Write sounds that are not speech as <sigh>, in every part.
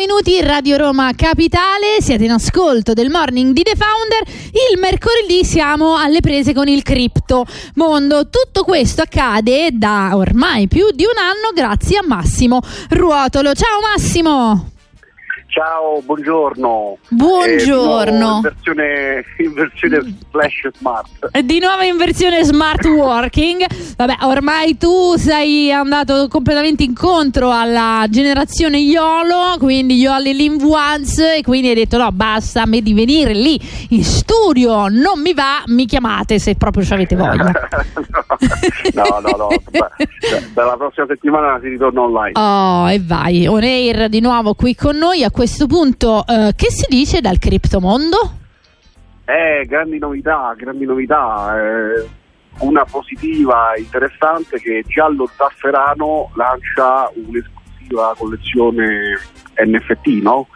minuti, Radio Roma Capitale, siete in ascolto del morning di The Founder. Il mercoledì siamo alle prese con il cripto mondo. Tutto questo accade da ormai più di un anno grazie a Massimo Ruotolo. Ciao Massimo! Ciao, buongiorno. Buongiorno. Eh, in, versione, in versione Flash Smart. Di nuovo in versione smart working. Vabbè, ormai tu sei andato completamente incontro alla generazione YOLO, quindi YOLO Live Once, e quindi hai detto no, basta me di venire lì in studio, non mi va, mi chiamate se proprio ci avete voglia. <laughs> no, no, no, dalla prossima settimana si ritorna online. Oh, e vai, on air di nuovo qui con noi a questo punto eh, che si dice dal criptomondo? Eh, grandi novità, grandi novità. Eh, una positiva interessante che Giallo Zafferano lancia un'esclusiva collezione NFT, no?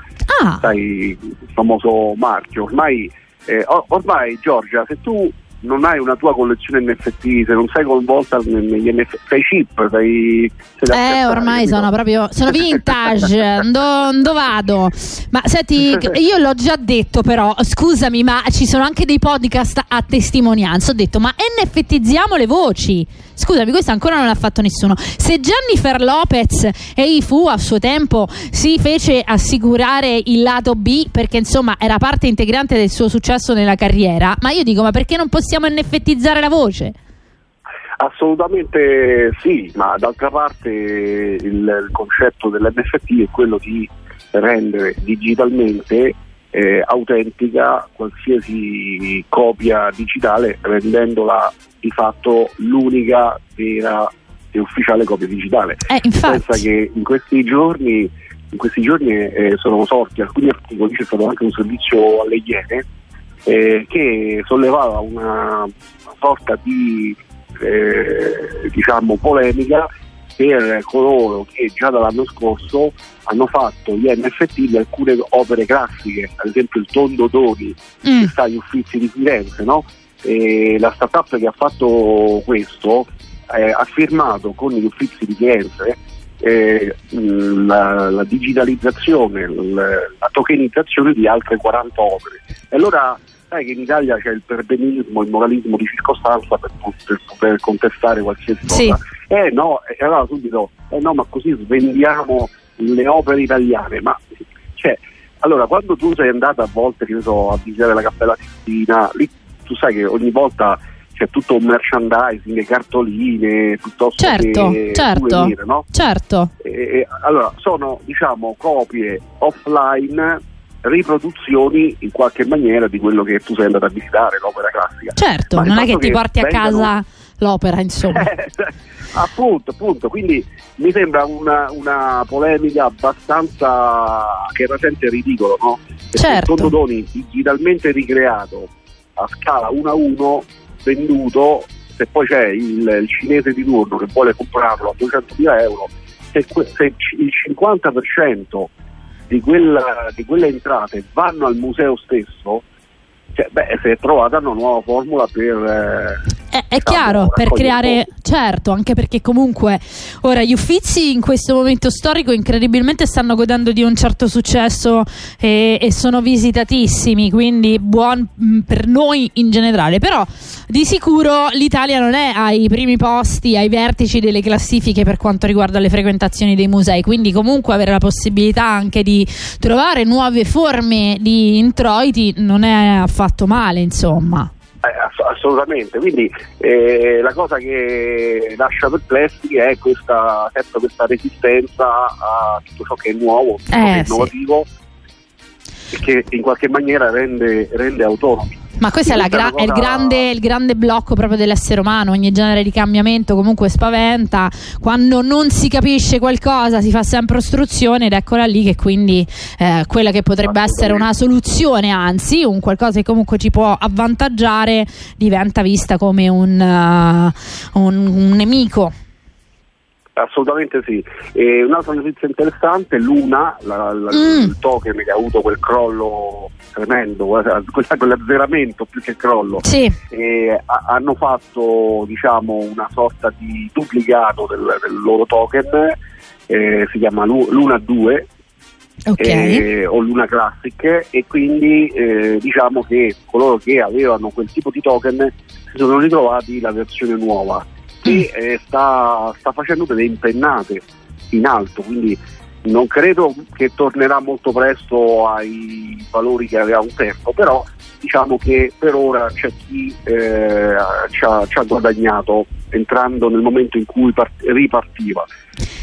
Ah. Sai, il famoso marchio. Ormai, eh, ormai Giorgia, se tu non hai una tua collezione NFT, se non sei coinvolta negli NFT, sei chip, sei, sei Eh, ormai sono proprio sono <laughs> vintage, dove vado? Ma senti, <laughs> io l'ho già detto però, scusami, ma ci sono anche dei podcast a testimonianza. Ho detto, ma NFTizziamo le voci. Scusami, questo ancora non l'ha fatto nessuno. Se Jennifer Lopez e Ifu a suo tempo si fece assicurare il lato B perché insomma era parte integrante del suo successo nella carriera, ma io dico, ma perché non possiamo NFTizzare la voce? Assolutamente sì, ma d'altra parte il, il concetto dell'NFT è quello di rendere digitalmente eh, autentica qualsiasi copia digitale rendendola di fatto l'unica vera e ufficiale copia digitale. Eh, Pensa che in questi giorni, in questi giorni eh, sono sorti alcuni articoli, c'è stato anche un servizio alle Iene eh, che sollevava una, una sorta di eh, diciamo polemica per coloro che già dall'anno scorso hanno fatto gli NFT di alcune opere classiche, ad esempio il Tondo Doni mm. che sta agli Uffizi di Firenze, no? E la startup che ha fatto questo eh, ha firmato con gli Uffizi di Firenze eh, la, la, digitalizzazione, la, la tokenizzazione di altre 40 opere. E allora sai che in Italia c'è il perbenismo, il moralismo di circostanza per, per poter contestare qualsiasi sì. cosa. Eh no, e allora subito, eh no, ma così svendiamo le opere italiane. Ma cioè, allora quando tu sei andato a volte che so, a visitare la Cappella Sistina, lì tu sai che ogni volta c'è tutto un merchandising, cartoline, piuttosto certo, che certo, souvenir, no? certo. E, e, allora, sono diciamo copie offline riproduzioni in qualche maniera di quello che tu sei andato a visitare, l'opera classica. Certo, Ma non è che ti porti a casa l'opera, insomma. <laughs> appunto, appunto, quindi mi sembra una, una, polemica abbastanza che rasente ridicolo, no? Perché certo. il Tondodoni digitalmente ricreato a scala 1 a 1, venduto, se poi c'è il, il cinese di turno che vuole comprarlo a 200.000 euro, se, se il 50% di, quella, di quelle entrate vanno al museo stesso, cioè, beh, si è trovata una nuova formula per... Eh, è, è chiaro, per creare, certo, anche perché comunque ora gli uffizi in questo momento storico incredibilmente stanno godendo di un certo successo e, e sono visitatissimi, quindi buon mm, per noi in generale, però di sicuro l'Italia non è ai primi posti, ai vertici delle classifiche per quanto riguarda le frequentazioni dei musei, quindi comunque avere la possibilità anche di trovare nuove forme di introiti non è affatto male, insomma. Eh, assolutamente, quindi eh, la cosa che lascia perplessi è questa, sempre questa resistenza a tutto ciò che è nuovo, tutto eh, che è innovativo sì. e che in qualche maniera rende, rende autonomi. Ma questo è, gra- è il, grande, il, grande, blocco proprio dell'essere umano, ogni genere di cambiamento comunque spaventa, quando non si capisce qualcosa si fa sempre ostruzione ed eccola lì che quindi eh, quella che potrebbe essere una soluzione, anzi un qualcosa che comunque ci può avvantaggiare diventa vista come un, uh, un, un nemico. Assolutamente sì. E un'altra notizia interessante, Luna, la, la, mm. il token che ha avuto quel crollo tremendo, quell'azzeramento più che crollo, sì. e, a, hanno fatto diciamo, una sorta di duplicato del, del loro token, eh, si chiama Luna 2, okay. eh, o Luna Classic e quindi eh, diciamo che coloro che avevano quel tipo di token si sono ritrovati la versione nuova che eh, sta, sta facendo delle impennate in alto, quindi non credo che tornerà molto presto ai valori che aveva un tempo, però diciamo che per ora c'è chi eh, ci, ha, ci, ha, guadagnato entrando nel momento in cui part- ripartiva.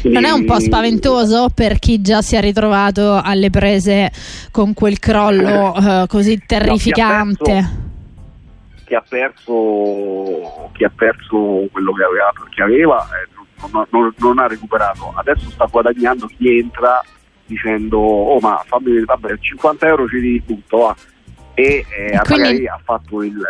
Quindi, non è un po' spaventoso per chi già si è ritrovato alle prese con quel crollo eh, così terrificante? No, chi, ha perso, chi, ha perso, quello che aveva, che aveva eh, non, non, non, ha recuperato, adesso sta guadagnando chi entra dicendo oh ma fammi vabbè 50 euro ci di tutto va. e eh, Quindi... magari ha fatto il,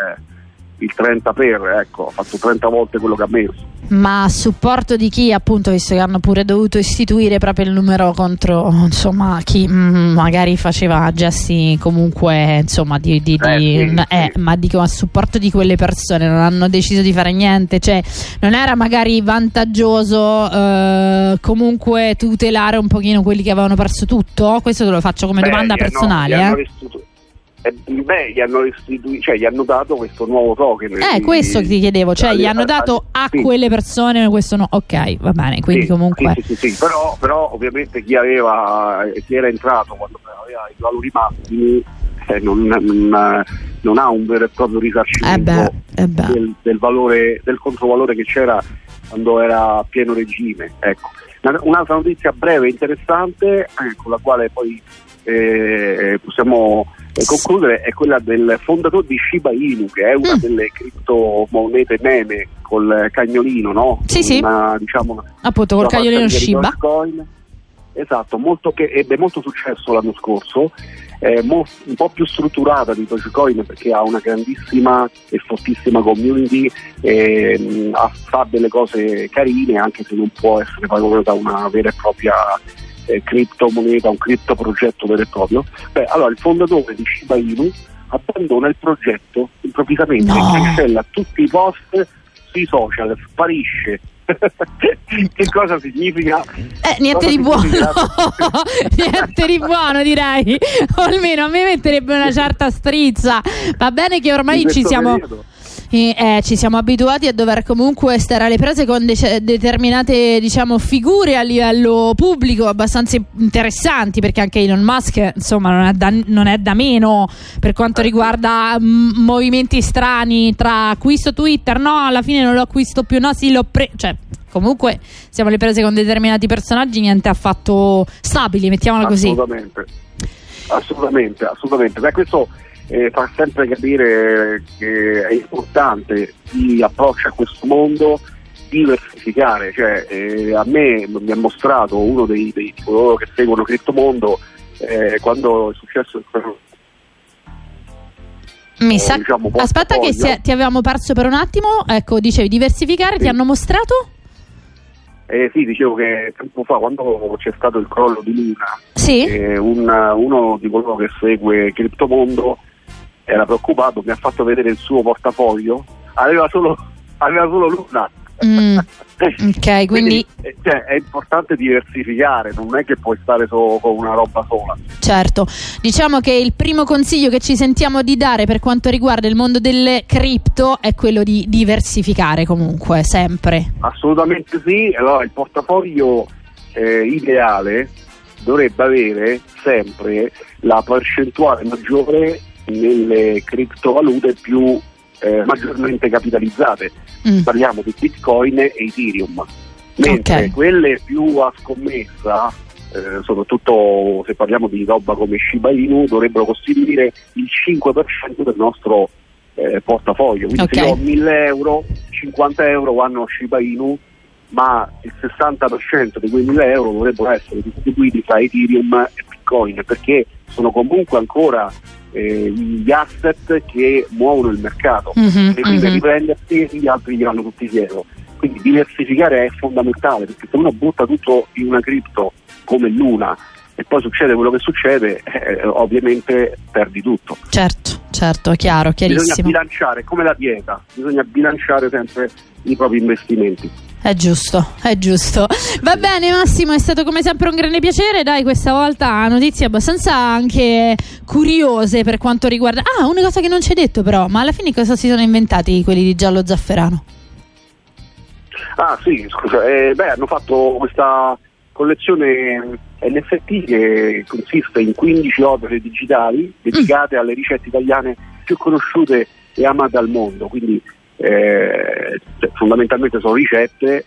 il 30 per, ecco, ha fatto 30 volte quello che ha messo. Ma a supporto di chi appunto visto che hanno pure dovuto istituire proprio il numero contro insomma chi mh, mm, magari faceva gesti comunque insomma di, di, eh, di sì, eh, sì. ma dico a supporto di quelle persone non hanno deciso di fare niente cioè non era magari vantaggioso eh, comunque tutelare un pochino quelli che avevano perso tutto? Questo te lo faccio come Beh, domanda personale no, eh, beh, gli hanno, restituito, cioè, gli hanno dato questo nuovo token. Eh, di, questo ti chiedevo, cioè gli hanno dato a sì. quelle persone questo no. Ok, va bene, quindi sì, comunque. Sì, sì, sì, Però, però, ovviamente chi aveva, chi era entrato quando aveva i valori massimi eh, non, non, non, ha un vero e proprio risarcimento eh beh, eh beh. Del, del, valore, del controvalore che c'era quando era a pieno regime. Ecco. Un'altra notizia breve e interessante, eh, con la quale poi eh, possiamo eh, concludere è quella del fondatore di Shiba Inu, che è una mm. delle criptomonete meme col cagnolino, no? Sì, una, sì. Diciamo, Appunto, col cagnolino Shiba. Esatto, molto che ebbe molto successo l'anno scorso, eh, mo, un po' più strutturata di Dogecoin perché ha una grandissima e fortissima community, eh, fa delle cose carine anche se non può essere paragonata a una vera e propria eh, criptomoneta, un criptoprogetto vero e proprio, beh, allora il fondatore di Shiba Inu abbandona il progetto improvvisamente no. cancella tutti i post sui social, sparisce. <laughs> che cosa significa? Eh, niente di buono, <laughs> niente di buono direi, o almeno a me metterebbe una certa strizza. Va bene che ormai ci siamo... Periodo eh, ci siamo abituati a dover comunque stare alle prese con de- determinate diciamo, figure a livello pubblico abbastanza interessanti perché anche Elon Musk insomma non è da, non è da meno per quanto riguarda m- movimenti strani tra acquisto Twitter no alla fine non lo acquisto più no sì l'ho preso cioè comunque siamo alle prese con determinati personaggi niente affatto stabili mettiamola così. Assolutamente. Assolutamente assolutamente. Beh, questo eh, fa sempre capire che è importante chi approccia a questo mondo diversificare, cioè, eh, a me mi ha mostrato uno dei, dei coloro che seguono Criptomondo eh, quando è successo il mi sa... diciamo, Aspetta che si, ti avevamo perso per un attimo, ecco dicevi diversificare, sì. ti hanno mostrato? Eh, sì, dicevo che tempo fa, quando c'è stato il crollo di Luna, sì. eh, un, uno di coloro che segue Criptomondo era preoccupato, mi ha fatto vedere il suo portafoglio, aveva solo, aveva solo Luna. Mm, <laughs> ok, quindi, quindi eh, cioè, è importante diversificare, non è che puoi stare solo con una roba sola. Certo, diciamo che il primo consiglio che ci sentiamo di dare per quanto riguarda il mondo delle cripto è quello di diversificare comunque, sempre. Assolutamente sì, allora il portafoglio eh, ideale dovrebbe avere sempre la percentuale maggiore nelle criptovalute più eh, maggiormente capitalizzate. Mm. Parliamo di Bitcoin e Ethereum. Mentre okay. quelle più a scommessa, eh, soprattutto se parliamo di roba come Shiba Inu, dovrebbero costituire il 5% del nostro eh, portafoglio. Quindi okay. se io ho 1000 euro, 50 euro vanno a Shiba Inu, ma il 60% di quei 1000 euro dovrebbero essere distribuiti tra Ethereum e Bitcoin perché sono comunque ancora eh, gli asset che muovono il mercato mm-hmm, e quindi mm-hmm. riprendersi gli altri gli vanno tutti dietro. Quindi diversificare è fondamentale perché se uno butta tutto in una cripto come Luna e poi succede quello che succede, eh, ovviamente perdi tutto. Certo, certo, chiaro, chiarissimo. Bisogna bilanciare, come la dieta, bisogna bilanciare sempre i propri investimenti. È giusto, è giusto. Va bene Massimo, è stato come sempre un grande piacere. Dai, questa volta notizie abbastanza anche curiose per quanto riguarda... Ah, una cosa che non ci hai detto però, ma alla fine cosa si sono inventati quelli di Giallo Zafferano? Ah sì, scusa, eh, beh, hanno fatto questa collezione NFT che consiste in 15 opere digitali dedicate mm. alle ricette italiane più conosciute e amate al mondo, quindi eh, fondamentalmente sono ricette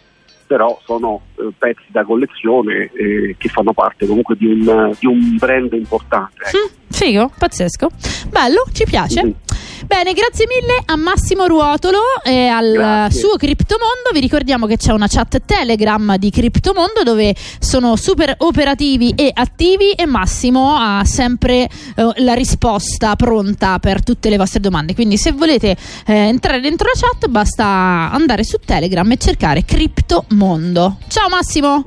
però sono pezzi da collezione eh, che fanno parte comunque di un, di un brand importante. Mm, figo, pazzesco. Bello, ci piace. Mm-hmm. Bene, grazie mille a Massimo Ruotolo e al grazie. suo Criptomondo. Vi ricordiamo che c'è una chat Telegram di Criptomondo dove sono super operativi e attivi e Massimo ha sempre eh, la risposta pronta per tutte le vostre domande. Quindi se volete eh, entrare dentro la chat basta andare su Telegram e cercare Criptomondo. Ciao Massimo!